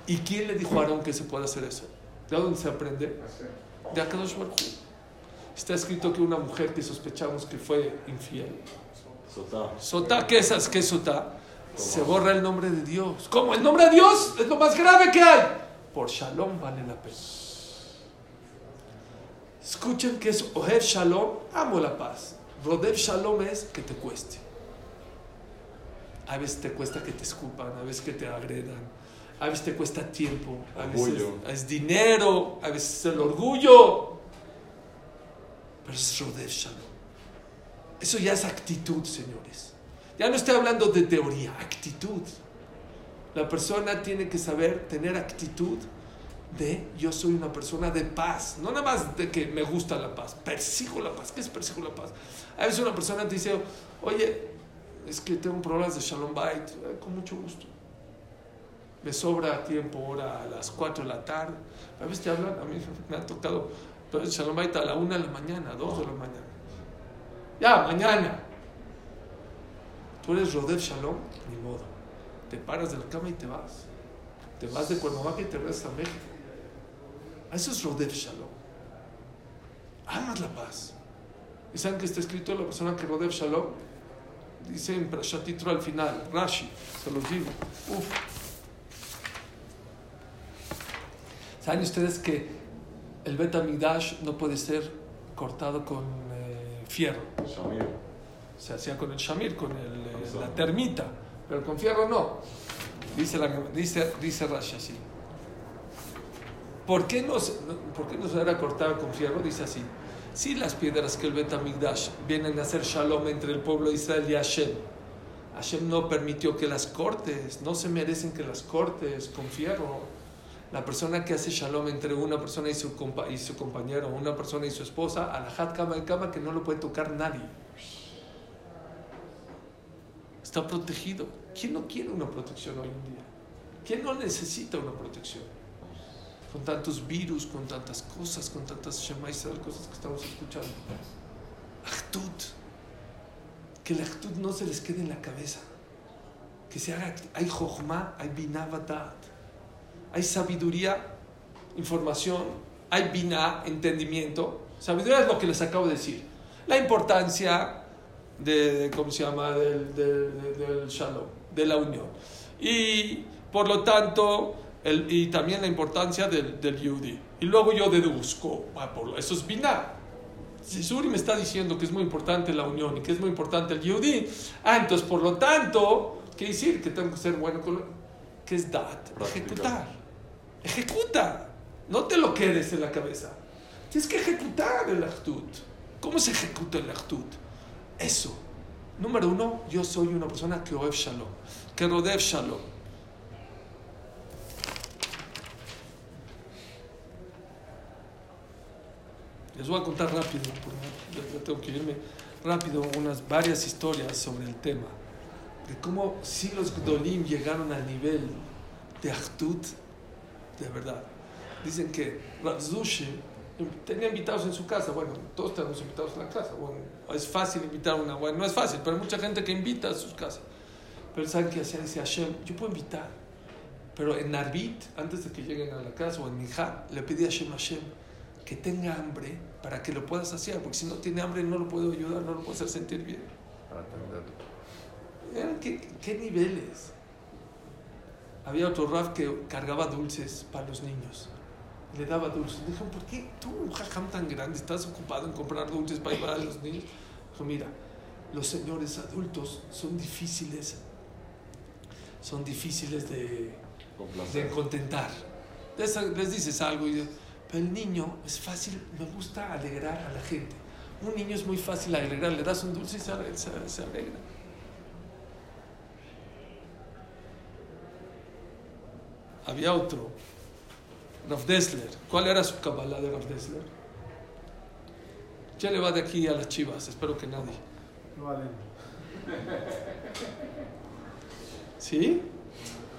¿Y quién le dijo a Aarón que se puede hacer eso? ¿De dónde se aprende? De Akadosh Baruj. Está escrito que una mujer que sospechamos que fue infiel, Sotá. Sotá, ¿qué es, qué es Sotá? Se borra el nombre de Dios. ¿Cómo? ¿El nombre de Dios es lo más grave que hay? Por Shalom vale la pena. Escuchen que es Ohev Shalom, amo la paz. Rodev Shalom es que te cueste. A veces te cuesta que te escupan, a veces que te agredan, a veces te cuesta tiempo, a veces Orgullo. es dinero, a veces es el orgullo. Pero es Rodev Shalom. Eso ya es actitud, señores. Ya no estoy hablando de teoría, actitud. La persona tiene que saber tener actitud de yo soy una persona de paz, no nada más de que me gusta la paz, persigo la paz. ¿Qué es persigo la paz? A veces una persona te dice, oye, es que tengo problemas de Shalom Bait, con mucho gusto. Me sobra tiempo ahora a las 4 de la tarde. A veces te hablan, a mí me ha tocado pero el Shalom Bait a la 1 de la mañana, 2 de la mañana. Ya, mañana. Tú eres Rodev Shalom, ni modo. Te paras de la cama y te vas. Te vas de Cuernavaca y te regresas a México. Eso es Rodev Shalom. Amas la paz. ¿Y saben que está escrito la persona que Rodev Shalom? Dice en Prashat Yitro al final, Rashi, se los digo. Uf. ¿Saben ustedes que el Bet Amidash no puede ser cortado con eh, fierro? Shamir. Se hacía con el shamir, con el, eh, la termita, pero con fierro no. Dice, la, dice, dice Rashi así. ¿Por qué, no ¿Por qué no se era cortado con fierro? Dice así. Si las piedras que el Bet Amigdash vienen a hacer shalom entre el pueblo de Israel y Hashem, Hashem no permitió que las cortes, no se merecen que las cortes con fierro. La persona que hace shalom entre una persona y su, compa y su compañero, una persona y su esposa, a la hat cama en cama que no lo puede tocar nadie. Está protegido. ¿Quién no quiere una protección hoy en día? ¿Quién no necesita una protección? Con tantos virus, con tantas cosas, con tantas shamais, cosas que estamos escuchando. Actud. Que la actud no se les quede en la cabeza. Que se haga. Hay jochma, hay binavatat. Hay sabiduría, información. Hay bina, entendimiento. Sabiduría es lo que les acabo de decir. La importancia de, de ¿cómo se llama? Del, del, del, shalom, de la unión. Y por lo tanto, el, y también la importancia del, del yudi. Y luego yo deduzco, ah, por, eso es biná. Si Suri me está diciendo que es muy importante la unión y que es muy importante el yudi, ah, entonces por lo tanto, ¿qué decir? Que tengo que ser bueno con... ¿Qué es dat? Ejecutar. Ejecuta. No te lo quedes en la cabeza. Tienes que ejecutar el actud. ¿Cómo se ejecuta el actud? Eso. Número uno, yo soy una persona que oev shalom, que rodev shalom. Les voy a contar rápido, porque tengo que irme rápido, unas varias historias sobre el tema. De cómo si los Gdolim llegaron al nivel de Achtut, de verdad. Dicen que Razushe tenía invitados en su casa. Bueno, todos tenemos invitados en la casa. Bueno, es fácil invitar a una. Bueno, no es fácil, pero hay mucha gente que invita a sus casas. Pero saben que hacían dice Hashem, yo puedo invitar. Pero en Arbit, antes de que lleguen a la casa, o en Mijá, le pedí a Hashem, Hashem, que tenga hambre para que lo pueda saciar, porque si no tiene hambre no lo puedo ayudar, no lo puedo hacer sentir bien. Para atenderlo. Qué, qué niveles. Había otro Raf que cargaba dulces para los niños. Le daba dulces. Dijo, ¿por qué tú, un jajam tan grande, estás ocupado en comprar dulces para llevar a los niños? Dijo, mira, los señores adultos son difíciles, son difíciles de, contentar. Les, les dices algo y pero el niño es fácil, me gusta alegrar a la gente. Un niño es muy fácil alegrar, le das un dulce y se, se, se alegra. Había otro, Rav Dessler. ¿Cuál era su cabalá de Rav Dessler? Ya le va de aquí a las chivas, espero que nadie. No valen. ¿Sí?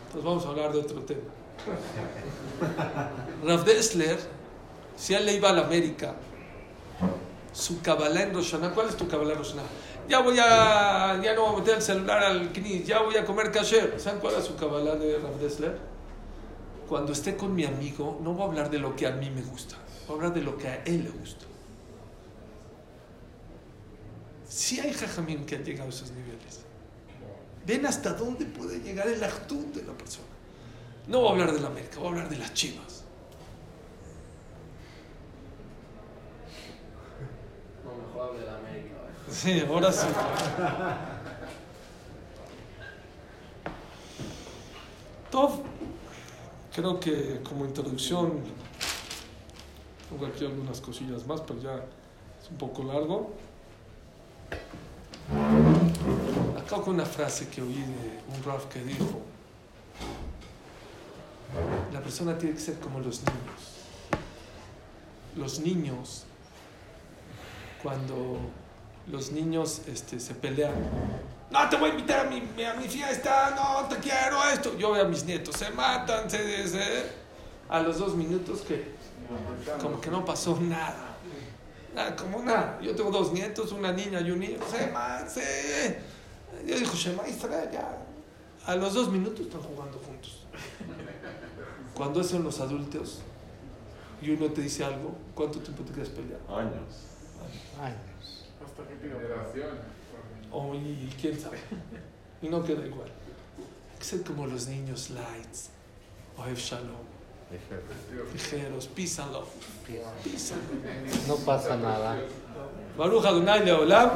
Entonces vamos a hablar de otro tema. Rav Dessler, si él le iba a la América, su Kabbalah en Rosh Hashanah, ¿cuál es tu Kabbalah en Rosh Hashanah? Ya voy a, ya no voy a meter el celular al knis, ya voy a comer kasher. ¿Saben cuál es su Kabbalah de Rav Dessler? Cuando esté con mi amigo, no voy a hablar de lo que a mí me gusta, voy a hablar de lo que a él le gusta. Sí hay jajamim que han llegado a esos niveles. Ven hasta dónde puede llegar el actud de la persona. No voy a hablar de la América, voy a hablar de las chivas. No, mejor de la América. ¿vale? Sí, ahora sí. *laughs* Tov, creo que como introducción, tengo aquí algunas cosillas más, pero ya es un poco largo. Acá con una frase que oí de un Raf que dijo, la persona tiene que ser como los niños. Los niños, cuando los niños este, se pelean. No te voy a invitar a mi, a mi fiesta, no te quiero esto. Yo veo a mis nietos, se matan, se, se- a los dos minutos que como que no pasó nada. Nada, como nada. Yo tengo dos nietos, una niña y un niño. Se ma- se- Yo digo, Shema Israel, ya. A los dos minutos están jugando juntos. Cuando son los adultos y uno te dice algo, ¿cuánto tiempo te quedas peleando? Años. Años. Hasta que pido O y quién sabe. Y no queda igual. Hay que ser como los niños lights. Ohev Shalom. Ligeros, peace and love. Peace and love. No pasa nada. Baruch Adonai Leolam.